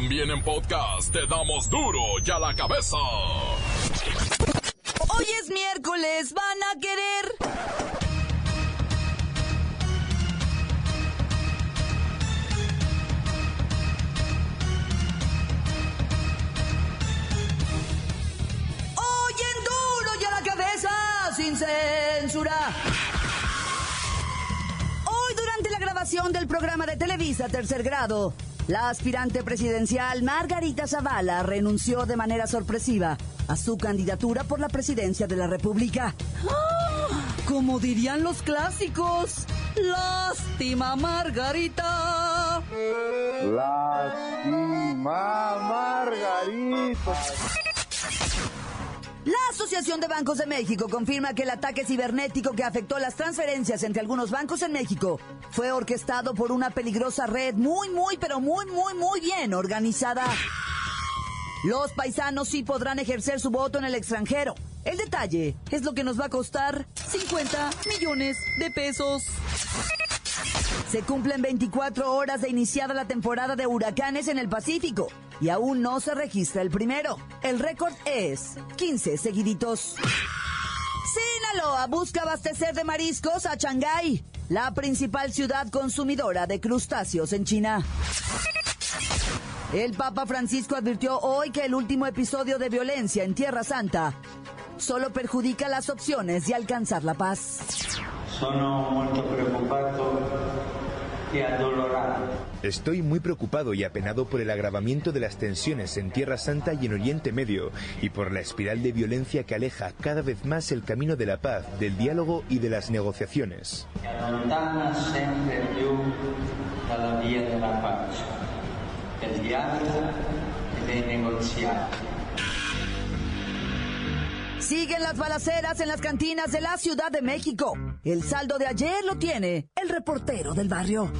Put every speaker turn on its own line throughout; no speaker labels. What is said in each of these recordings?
También en podcast te damos duro y a la cabeza.
Hoy es miércoles, van a querer. Hoy en duro y a la cabeza, sin censura. Hoy durante la grabación del programa de Televisa Tercer Grado, la aspirante presidencial Margarita Zavala renunció de manera sorpresiva a su candidatura por la presidencia de la República. ¡Ah! Como dirían los clásicos, lástima Margarita.
Lástima, Margarita.
La Asociación de Bancos de México confirma que el ataque cibernético que afectó las transferencias entre algunos bancos en México fue orquestado por una peligrosa red muy, muy, pero muy, muy, muy bien organizada. Los paisanos sí podrán ejercer su voto en el extranjero. El detalle es lo que nos va a costar 50 millones de pesos. Se cumplen 24 horas de iniciada la temporada de huracanes en el Pacífico y aún no se registra el primero. El récord es 15 seguiditos. Sinaloa busca abastecer de mariscos a Shanghái, la principal ciudad consumidora de crustáceos en China. El Papa Francisco advirtió hoy que el último episodio de violencia en Tierra Santa solo perjudica las opciones de alcanzar la paz.
Sono molto
Estoy muy preocupado y apenado por el agravamiento de las tensiones en Tierra Santa y en Oriente Medio y por la espiral de violencia que aleja cada vez más el camino de la paz, del diálogo y de las negociaciones.
e allontana sempre più dalla via della pace, del dialogo e dei negoziati.
Siguen las balaceras en las cantinas de la Ciudad de México. El saldo de ayer lo tiene el reportero del barrio.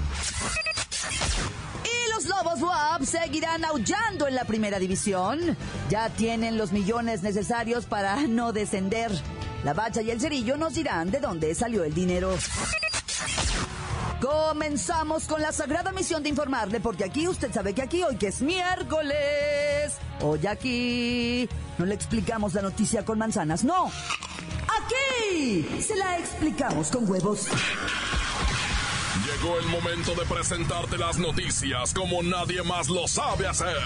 Y los Lobos WAP seguirán aullando en la primera división. Ya tienen los millones necesarios para no descender. La bacha y el cerillo nos dirán de dónde salió el dinero. Comenzamos con la sagrada misión de informarle, porque aquí usted sabe que aquí hoy que es miércoles, hoy aquí no le explicamos la noticia con manzanas, no. Aquí se la explicamos con huevos.
Llegó el momento de presentarte las noticias como nadie más lo sabe hacer.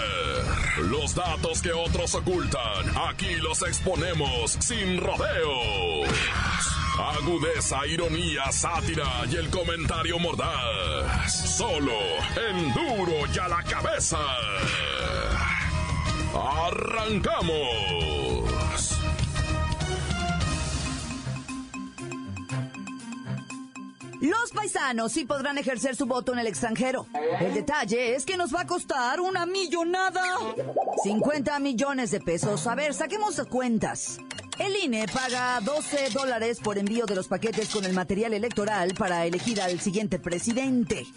Los datos que otros ocultan, aquí los exponemos sin rodeos. Agudeza, ironía, sátira y el comentario mordaz. Solo en duro y a la cabeza. ¡Arrancamos!
Los paisanos sí podrán ejercer su voto en el extranjero. El detalle es que nos va a costar una millonada. 50 millones de pesos. A ver, saquemos cuentas. El INE paga 12 dólares por envío de los paquetes con el material electoral para elegir al siguiente presidente.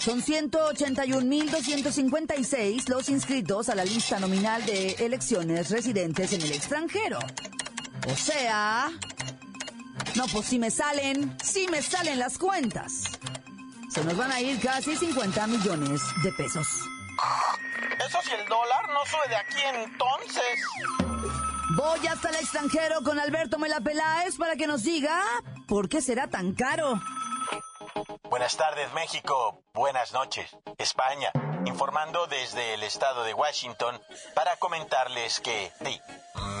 Son 181.256 los inscritos a la lista nominal de elecciones residentes en el extranjero. O sea, no, pues si me salen, si me salen las cuentas. Se nos van a ir casi 50 millones de pesos.
Eso si el dólar no sube de aquí entonces.
Voy hasta el extranjero con Alberto Mela Peláez para que nos diga por qué será tan caro.
Buenas tardes México, buenas noches España, informando desde el estado de Washington para comentarles que sí,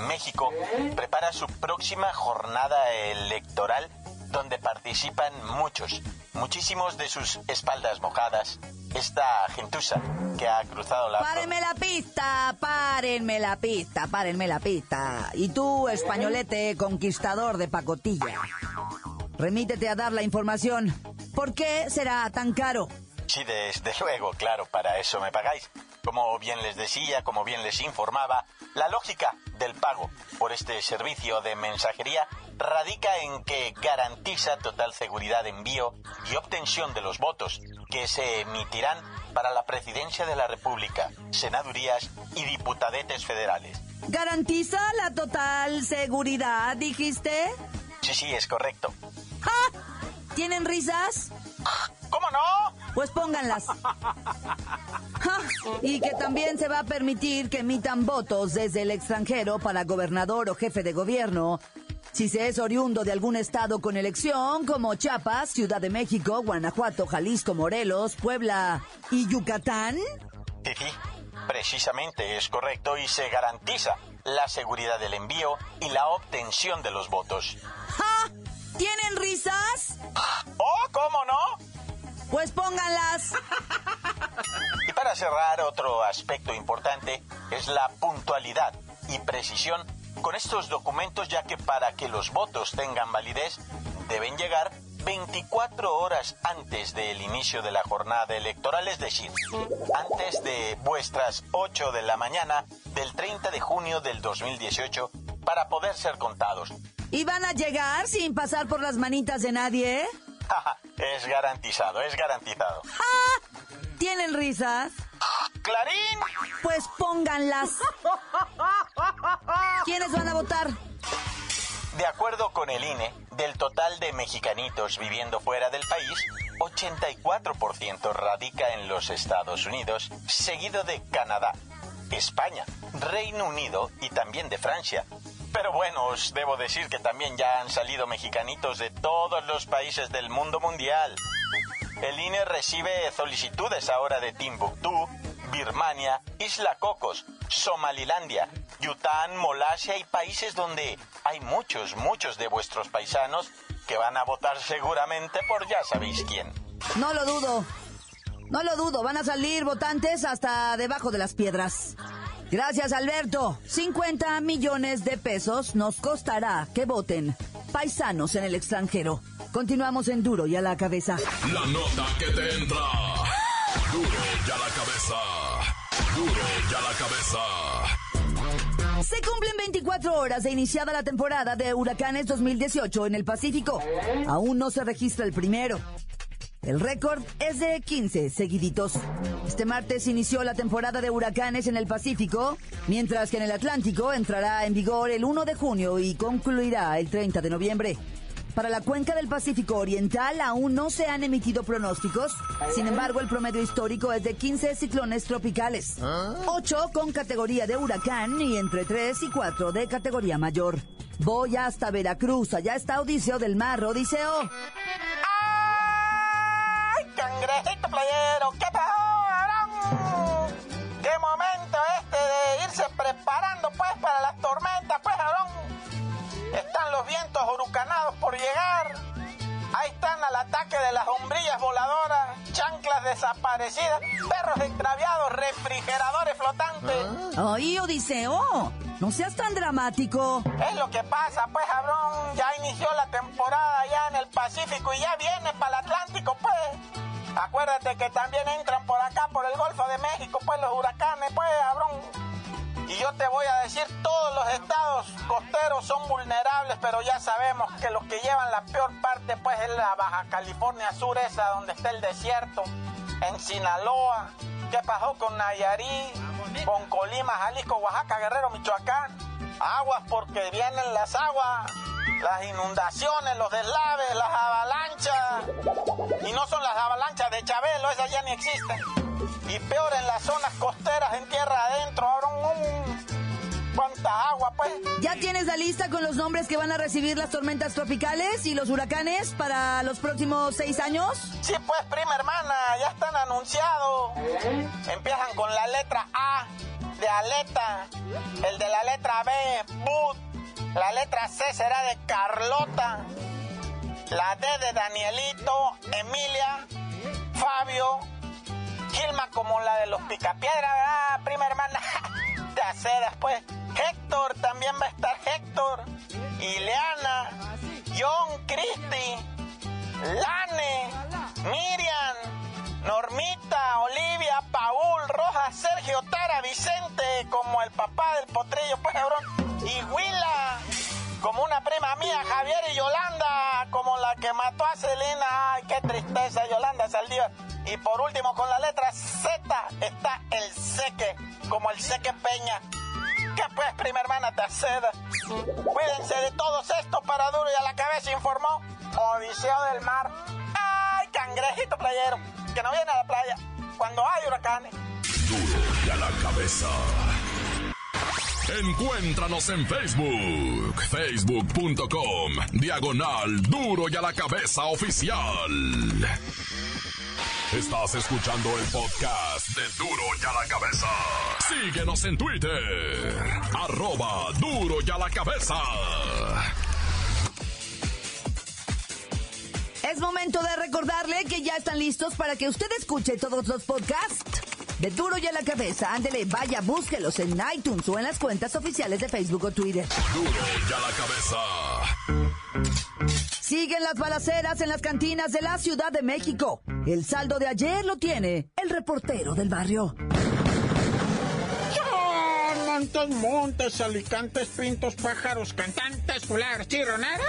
México prepara su próxima jornada electoral donde participan muchos, muchísimos de sus espaldas mojadas, esta gentuza que ha cruzado la...
Párenme la pista, párenme la pista, párenme la pista. Y tú, españolete conquistador de pacotilla, remítete a dar la información. ¿Por qué será tan caro?
Sí, desde luego, claro, para eso me pagáis. Como bien les decía, como bien les informaba, la lógica del pago por este servicio de mensajería radica en que garantiza total seguridad de envío y obtención de los votos que se emitirán para la presidencia de la República, senadurías y diputadetes federales.
¿Garantiza la total seguridad, dijiste?
Sí, sí, es correcto.
¡Ja! ¿Tienen risas?
¿Cómo no?
Pues pónganlas. Y que también se va a permitir que emitan votos desde el extranjero para gobernador o jefe de gobierno. Si se es oriundo de algún estado con elección, como Chiapas, Ciudad de México, Guanajuato, Jalisco, Morelos, Puebla y Yucatán.
Sí, precisamente es correcto y se garantiza la seguridad del envío y la obtención de los votos.
¡Ja! ¿Tienen risas?
¡Oh, cómo no!
Pues pónganlas.
Y para cerrar, otro aspecto importante es la puntualidad y precisión con estos documentos, ya que para que los votos tengan validez, deben llegar 24 horas antes del inicio de la jornada electoral, es decir, antes de vuestras 8 de la mañana del 30 de junio del 2018, para poder ser contados.
¿Y van a llegar sin pasar por las manitas de nadie?
es garantizado, es garantizado.
¿Tienen risas?
¡Clarín!
Pues pónganlas. ¿Quiénes van a votar?
De acuerdo con el INE, del total de mexicanitos viviendo fuera del país, 84% radica en los Estados Unidos, seguido de Canadá, España, Reino Unido y también de Francia. Pero bueno, os debo decir que también ya han salido mexicanitos de todos los países del mundo mundial. El INE recibe solicitudes ahora de Timbuktu, Birmania, Isla Cocos, Somalilandia, Yután, Malasia y países donde hay muchos, muchos de vuestros paisanos que van a votar seguramente por ya sabéis quién.
No lo dudo. No lo dudo, van a salir votantes hasta debajo de las piedras. Gracias, Alberto. 50 millones de pesos nos costará que voten paisanos en el extranjero. Continuamos en Duro y a la cabeza.
La nota que te entra. Duro y a la cabeza. La cabeza.
Se cumplen 24 horas de iniciada la temporada de huracanes 2018 en el Pacífico. Aún no se registra el primero. El récord es de 15 seguiditos. Este martes inició la temporada de huracanes en el Pacífico, mientras que en el Atlántico entrará en vigor el 1 de junio y concluirá el 30 de noviembre. Para la cuenca del Pacífico Oriental aún no se han emitido pronósticos, sin embargo el promedio histórico es de 15 ciclones tropicales, 8 con categoría de huracán y entre 3 y 4 de categoría mayor. Voy hasta Veracruz, allá está Odiseo del Mar, Odiseo.
Cangrejito playero, ¿qué al ataque de las sombrillas voladoras, chanclas desaparecidas, perros extraviados, refrigeradores flotantes.
¡Ay, Odiseo! No seas tan dramático.
Es lo que pasa, pues, Abrón. Ya inició la temporada ya en el Pacífico y ya viene para el Atlántico, pues. Acuérdate que también entran por acá, por el Golfo de México, pues los huracanes, pues, yo te voy a decir, todos los estados costeros son vulnerables, pero ya sabemos que los que llevan la peor parte, pues, es la Baja California Sur, esa donde está el desierto, en Sinaloa. ¿Qué pasó con Nayarit, con Colima, Jalisco, Oaxaca, Guerrero, Michoacán? Aguas porque vienen las aguas las inundaciones, los deslaves, las avalanchas. Y no son las avalanchas de Chabelo, esas ya ni existen. Y peor en las zonas costeras, en tierra adentro, ahora un... ¿Cuánta agua, pues?
¿Ya tienes la lista con los nombres que van a recibir las tormentas tropicales y los huracanes para los próximos seis años?
Sí, pues, prima hermana, ya están anunciados. Empiezan con la letra A de aleta, el de la letra B, boot, la letra C será de Carlota. La D de Danielito, Emilia, Fabio, Gilma como la de los Picapiedra, ¿verdad, prima hermana? De hacer después. Héctor, también va a estar Héctor. Ileana, John, Cristi, Lane, Miriam, Normita, Olivia, Paul, Roja, Sergio, Tara, Vicente, como el papá del potrillo, pues cabrón. Y Willa, como una prima mía, Javier y Yolanda, como la que mató a Selena. Ay, qué tristeza, Yolanda Saldívar. Y por último, con la letra Z está el Seque, como el Seque Peña. ¿Qué pues, prima hermana, te acceda? Cuídense de todos estos para duro y a la cabeza informó Odiseo del Mar. ¡Ay, can cangrejito playero que no viene a la playa cuando hay huracanes.
Duro y a la cabeza. Encuéntranos en Facebook, facebook.com, diagonal duro y a la cabeza oficial. Estás escuchando el podcast de Duro y a la cabeza. Síguenos en Twitter, arroba duro y a la cabeza.
Es momento de recordarle que ya están listos para que usted escuche todos los podcasts de Duro y a la Cabeza. Ándele, vaya, búsquelos en iTunes o en las cuentas oficiales de Facebook o Twitter.
Duro y a la cabeza.
Siguen las balaceras en las cantinas de la Ciudad de México. El saldo de ayer lo tiene el reportero del barrio.
Montes, montes, alicantes, pintos, pájaros, cantantes, culebras, chirroneras.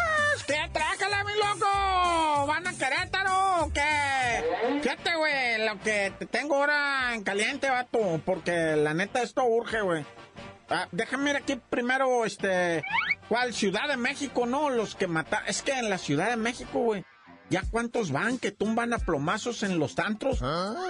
¿Qué trájala, mi loco? ¿Van a Querétaro o qué? Fíjate, güey, lo que te tengo ahora en caliente, vato, porque la neta esto urge, güey. Ah, déjame ir aquí primero, este, ¿cuál? Ciudad de México, ¿no? Los que mataron. Es que en la Ciudad de México, güey, ¿Ya cuántos van que tumban a plomazos en los antros?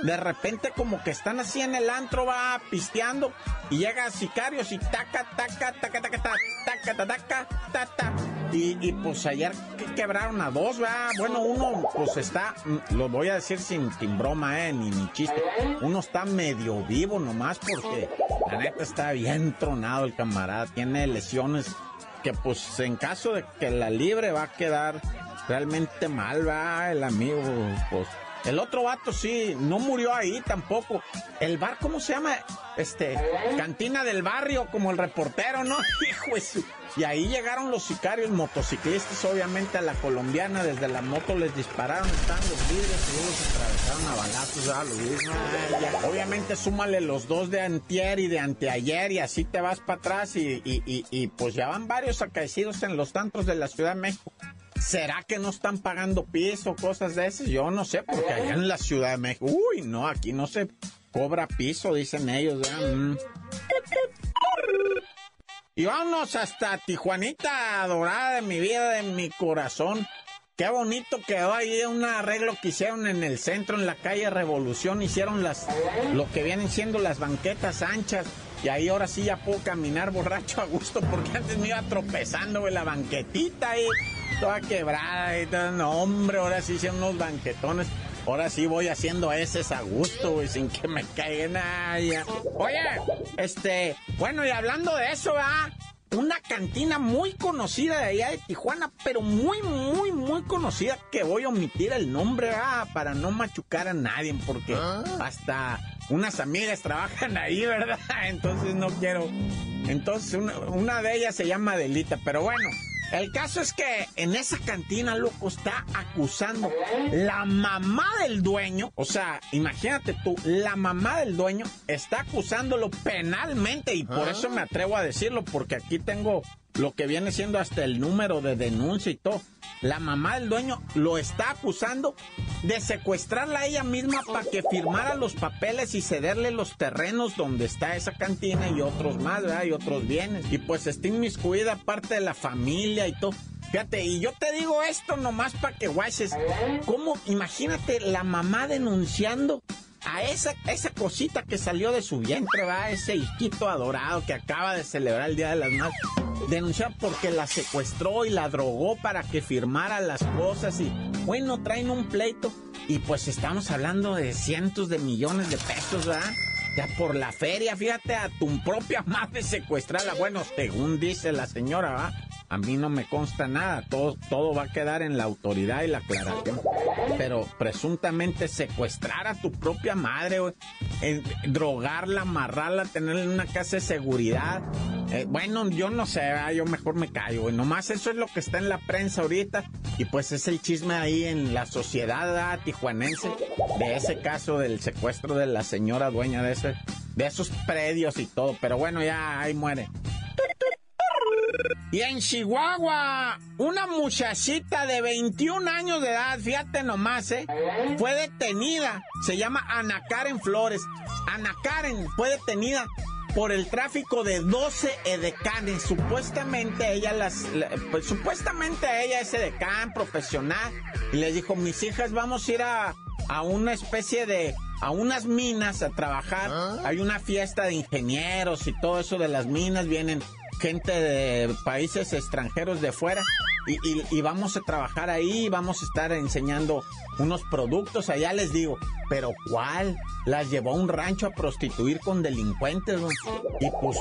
De repente como que están así en el antro, va pisteando y llega sicarios y taca, taca, taca, taca, taca, taca, taca, taca, y, pues ayer quebraron a dos, va. Bueno, uno pues está, lo voy a decir sin, sin broma, eh, ni, ni chiste. Uno está medio vivo nomás porque la neta está bien tronado el camarada. Tiene lesiones que pues en caso de que la libre va a quedar realmente mal, va el amigo, pues. El otro vato sí, no murió ahí tampoco. El bar, ¿cómo se llama? Este, cantina del barrio, como el reportero, ¿no? Hijo. Y ahí llegaron los sicarios motociclistas, obviamente a la colombiana, desde la moto les dispararon, están los vidrios y luego se atravesaron a balazos, a los vidrios. Ay, ya. Obviamente súmale los dos de antier y de anteayer y así te vas para atrás y, y, y, y, pues ya van varios acaecidos en los tantos de la Ciudad de México. ¿Será que no están pagando piso, cosas de esas? Yo no sé, porque allá en la Ciudad de México, uy, no, aquí no se cobra piso, dicen ellos. Mm. Y vámonos hasta Tijuanita, adorada de mi vida, de mi corazón. Qué bonito quedó ahí un arreglo que hicieron en el centro, en la calle Revolución. Hicieron las, lo que vienen siendo las banquetas anchas. Y ahí ahora sí ya puedo caminar borracho a gusto porque antes me iba tropezando en la banquetita ahí, toda quebrada y. No, hombre, ahora sí hicieron unos banquetones. Ahora sí voy haciendo ese a gusto, güey, sin que me caiga nadie. Oye, este, bueno, y hablando de eso, ¿ah? Una cantina muy conocida de allá de Tijuana, pero muy, muy, muy conocida, que voy a omitir el nombre, ¿ah? Para no machucar a nadie, porque hasta unas amigas trabajan ahí, ¿verdad? Entonces no quiero. Entonces una, una de ellas se llama Delita, pero bueno. El caso es que en esa cantina, loco, está acusando la mamá del dueño. O sea, imagínate tú, la mamá del dueño está acusándolo penalmente y por eso me atrevo a decirlo, porque aquí tengo lo que viene siendo hasta el número de denuncia y todo. La mamá del dueño lo está acusando de secuestrarla a ella misma para que firmara los papeles y cederle los terrenos donde está esa cantina y otros más, ¿verdad? Y otros bienes. Y pues está inmiscuida parte de la familia y todo. Fíjate, y yo te digo esto nomás para que guaches. ¿Cómo? Imagínate la mamá denunciando a esa, esa cosita que salió de su vientre, va, ese hijito adorado que acaba de celebrar el Día de las Madres, denunciar porque la secuestró y la drogó para que firmara las cosas y, bueno, traen un pleito y pues estamos hablando de cientos de millones de pesos, ¿verdad? Ya por la feria, fíjate, a tu propia madre secuestrada, bueno, según dice la señora, ¿va? A mí no me consta nada, todo, todo va a quedar en la autoridad y la aclaración. Pero presuntamente secuestrar a tu propia madre, eh, drogarla, amarrarla, tenerla en una casa de seguridad. Eh, bueno, yo no sé, yo mejor me callo, güey. Nomás eso es lo que está en la prensa ahorita. Y pues es el chisme ahí en la sociedad tijuanense de ese caso del secuestro de la señora dueña de ese, de esos predios y todo. Pero bueno, ya ahí muere. Y en Chihuahua, una muchachita de 21 años de edad, fíjate nomás, ¿eh? Fue detenida. Se llama Ana Karen Flores. Ana Karen fue detenida por el tráfico de 12 edecanes. Supuestamente ella las, la- pues, supuestamente ella es edecán profesional y les dijo, mis hijas, vamos a ir a, a una especie de a unas minas a trabajar. ¿Ah? Hay una fiesta de ingenieros y todo eso de las minas. Vienen gente de países extranjeros de fuera y, vamos a trabajar ahí, vamos a estar enseñando unos productos, allá les digo, pero ¿cuál? Las llevó a un rancho a prostituir con delincuentes, Y pues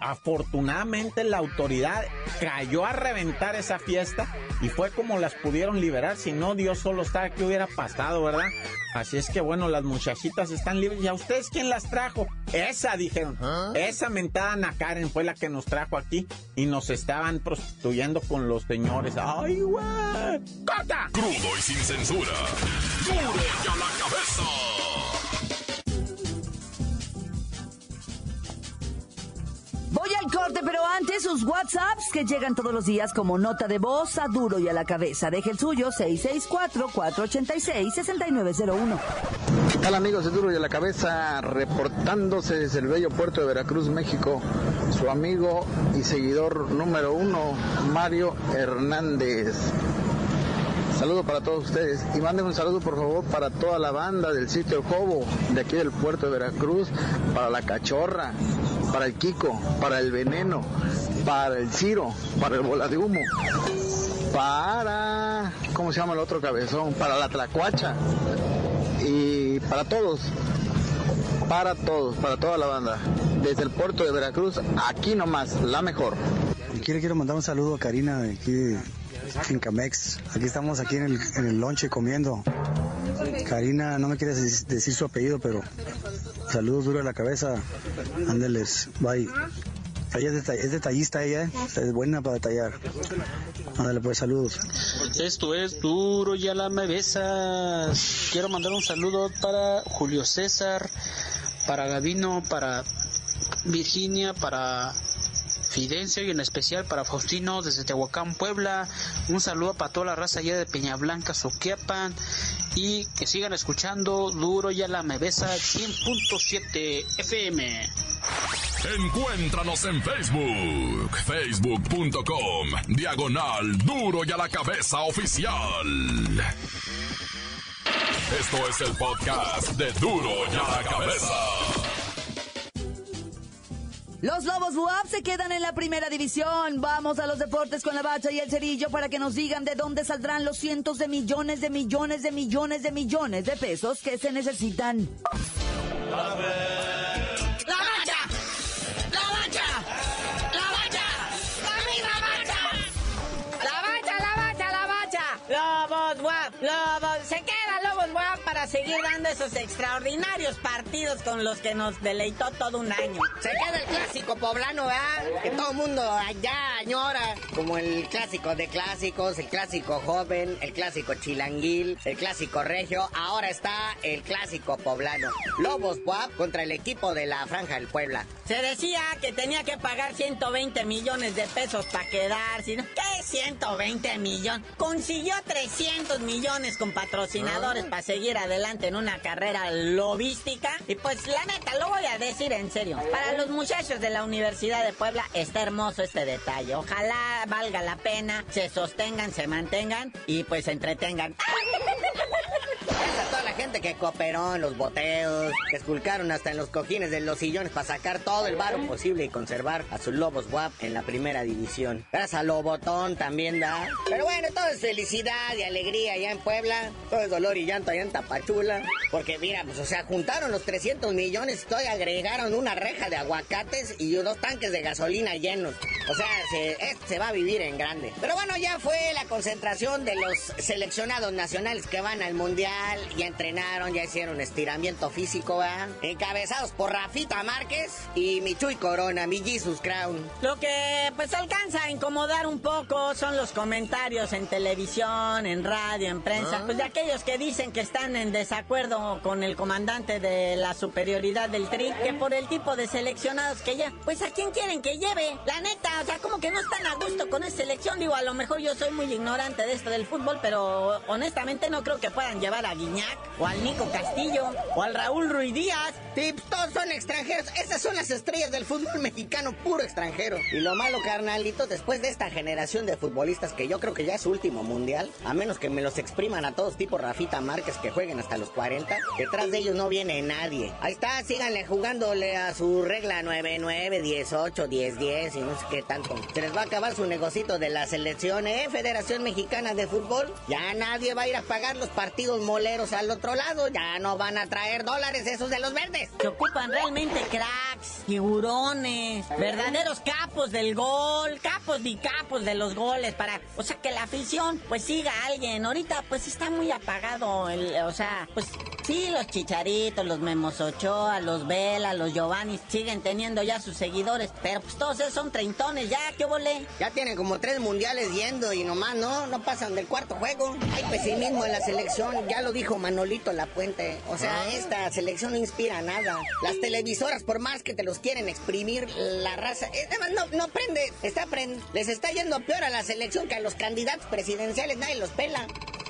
afortunadamente la autoridad cayó a reventar esa fiesta y fue como las pudieron liberar, si no Dios solo está que hubiera pasado, ¿verdad? Así es que bueno, las muchachitas están libres. ¿Y a ustedes quién las trajo? Esa, dijeron. ¿Ah? Esa mentada Karen fue la que nos trajo aquí y nos estaban prostituyendo con los señores. ¡Ay, güey! ¡Corta!
Crudo y sin censura. ¡Duro y a la cabeza!
Pero antes sus WhatsApps que llegan todos los días como nota de voz a duro y a la cabeza. Deje el suyo 664-486-6901.
¿Qué tal amigos de Duro y a la cabeza? Reportándose desde el bello puerto de Veracruz, México, su amigo y seguidor número uno, Mario Hernández. Saludo para todos ustedes y manden un saludo por favor para toda la banda del sitio El Jobo de aquí del puerto de Veracruz, para la cachorra, para el Kiko, para el Veneno, para el Ciro, para el Bola de Humo, para, ¿cómo se llama el otro cabezón? Para la Tlacuacha y para todos, para todos, para toda la banda, desde el puerto de Veracruz, aquí nomás, la mejor.
Aquí le quiero mandar un saludo a Karina de aquí en Camex. Aquí estamos aquí en el, en el lonche comiendo. Karina, no me quieres decir su apellido, pero saludos duro a la cabeza. Ándeles, bye. Ella es, detallista ella, ¿eh? es buena para detallar. Ándale pues, saludos.
Esto es duro, ya la me besas. Quiero mandar un saludo para Julio César, para Gavino, para Virginia, para Fidencio y en especial para Faustino desde Tehuacán, Puebla. Un saludo para toda la raza allá de Peña Blanca, Soquiapan y que sigan escuchando Duro y a la Mebesa 100.7 FM.
Encuéntranos en Facebook, facebook.com, diagonal Duro y a la Cabeza Oficial. Esto es el podcast de Duro y a la Cabeza.
Los Lobos Buap se quedan en la primera división. Vamos a los deportes con la bacha y el cerillo para que nos digan de dónde saldrán los cientos de millones de millones de millones de millones de pesos que se necesitan.
Seguir dando esos extraordinarios partidos con los que nos deleitó todo un año.
Se queda el clásico poblano, ¿verdad? Que todo el mundo allá añora, como el clásico de clásicos, el clásico joven, el clásico chilanguil, el clásico regio. Ahora está el clásico poblano. Lobos Buap contra el equipo de la Franja del Puebla.
Se decía que tenía que pagar 120 millones de pesos para quedar, sino ¿qué 120 millones? Consiguió 300 millones con patrocinadores ah. para seguir adelante adelante en una carrera lobística. Y pues la neta, lo voy a decir en serio. Para los muchachos de la Universidad de Puebla está hermoso este detalle. Ojalá valga la pena, se sostengan, se mantengan y pues se entretengan.
gente que cooperó en los boteos, que esculcaron hasta en los cojines de los sillones para sacar todo el varo posible y conservar a sus lobos guap en la primera división. Gracias a Lobotón también da. Pero bueno, todo es felicidad y alegría allá en Puebla. Todo es dolor y llanto allá en Tapachula. Porque mira, pues o sea, juntaron los 300 millones y agregaron una reja de aguacates y dos tanques de gasolina llenos. O sea, se, se va a vivir en grande. Pero bueno, ya fue la concentración de los seleccionados nacionales que van al Mundial ya entrenaron, ya hicieron estiramiento físico, ¿verdad? Encabezados por Rafita Márquez y Michuy Corona, mi Jesus Crown.
Lo que pues alcanza a incomodar un poco son los comentarios en televisión, en radio, en prensa, pues de ah. aquellos que dicen que están en desacuerdo con el comandante de la superioridad del TRI, que por el tipo de seleccionados que ya, pues a quién quieren que lleve, la neta, o sea, como que no están a gusto con esa selección, digo, a lo mejor yo soy muy ignorante de esto del fútbol, pero honestamente no creo que puedan llevar a Guiñac o al Nico Castillo, o al Raúl Ruiz Díaz.
Tips, todos son extranjeros. Esas son las estrellas del fútbol mexicano, puro extranjero. Y lo malo, carnalito, después de esta generación de futbolistas que yo creo que ya es último mundial, a menos que me los expriman a todos tipo Rafita Márquez que jueguen hasta los 40, detrás de ellos no viene nadie. Ahí está, síganle jugándole a su regla 9-9, 18, 10-10 y no sé qué tanto. Se les va a acabar su negocito de la selección, ¿eh? Federación Mexicana de Fútbol. Ya nadie va a ir a pagar los partidos moleros al otro lado. Ya no van a traer dólares esos de los verdes.
Se ocupan realmente cracks, figurones, verdaderos capos del gol, capos capos de los goles para, o sea, que la afición pues siga a alguien. Ahorita pues está muy apagado, el, o sea, pues sí, los chicharitos, los Memos Ochoa, los Vela, los Giovanni siguen teniendo ya sus seguidores, pero pues todos esos son treintones, ya, ¿qué volé?
Ya tienen como tres mundiales yendo y nomás no, no pasan del cuarto juego. Hay pesimismo en la selección, ya lo dijo Manolito La Puente. O sea, ah. esta selección no inspira nada. Las televisoras, por más que te los quieren exprimir, la raza, además no, no prende, está prende, les está yendo peor a la selección que a los candidatos presidenciales, nadie los pela.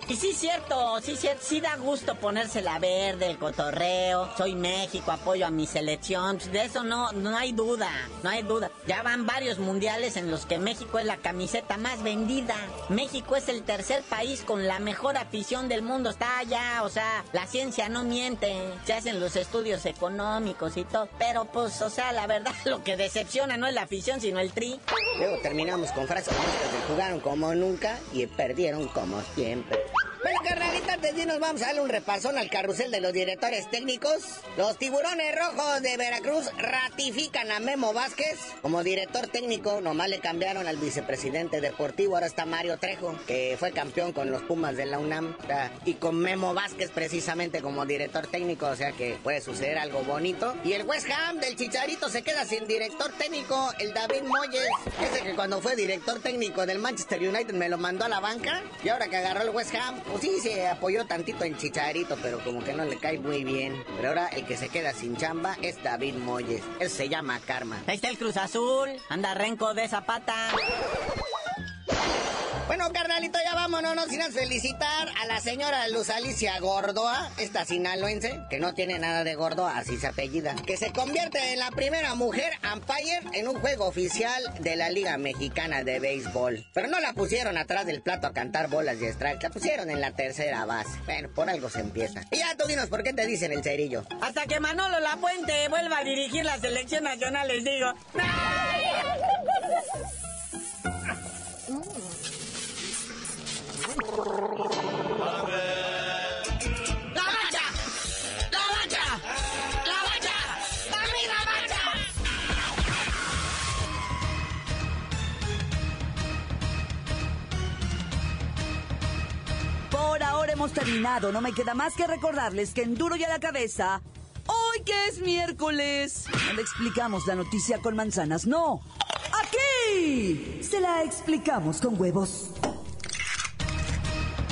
Y sí, cierto, sí, cierto, sí da gusto ponerse la verde, el cotorreo. Soy México, apoyo a mi selección. De eso no, no hay duda, no hay duda. Ya van varios mundiales en los que México es la camiseta más vendida. México es el tercer país con la mejor afición del mundo. Está allá, o sea, la ciencia no miente. Se hacen los estudios económicos y todo. Pero pues, o sea, la verdad, lo que decepciona no es la afición, sino el tri.
Luego terminamos con frases que jugaron como nunca y perdieron como siempre. Bueno, carnalita, antes de nos vamos a darle un repasón al carrusel de los directores técnicos. Los tiburones rojos de Veracruz ratifican a Memo Vázquez como director técnico. Nomás le cambiaron al vicepresidente deportivo. Ahora está Mario Trejo, que fue campeón con los Pumas de la UNAM. Y con Memo Vázquez precisamente como director técnico. O sea que puede suceder algo bonito. Y el West Ham del Chicharito se queda sin director técnico. El David Moyes. Ese que cuando fue director técnico del Manchester United me lo mandó a la banca. Y ahora que agarró el West Ham pues sí, se apoyó tantito en Chicharito, pero como que no le cae muy bien. Pero ahora el que se queda sin chamba es David Moyes. Él se llama Karma.
Ahí está el Cruz Azul. Anda renco de Zapata.
Bueno, carnalito, ya vámonos, no sin felicitar a la señora Luz Alicia Gordoa, esta sinaloense, que no tiene nada de gordo, así se apellida, que se convierte en la primera mujer umpire en un juego oficial de la Liga Mexicana de Béisbol. Pero no la pusieron atrás del plato a cantar bolas y strikes, la pusieron en la tercera base. Bueno, por algo se empieza. Y ya tú dinos por qué te dicen el cerillo.
Hasta que Manolo Lapuente vuelva a dirigir la selección nacional, les digo.
Por hemos terminado. No me queda más que recordarles que en duro y a la cabeza, hoy que es miércoles, no le explicamos la noticia con manzanas, no. Aquí se la explicamos con huevos.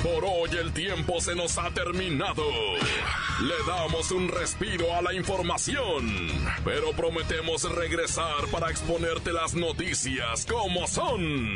Por hoy el tiempo se nos ha terminado. Le damos un respiro a la información, pero prometemos regresar para exponerte las noticias como son.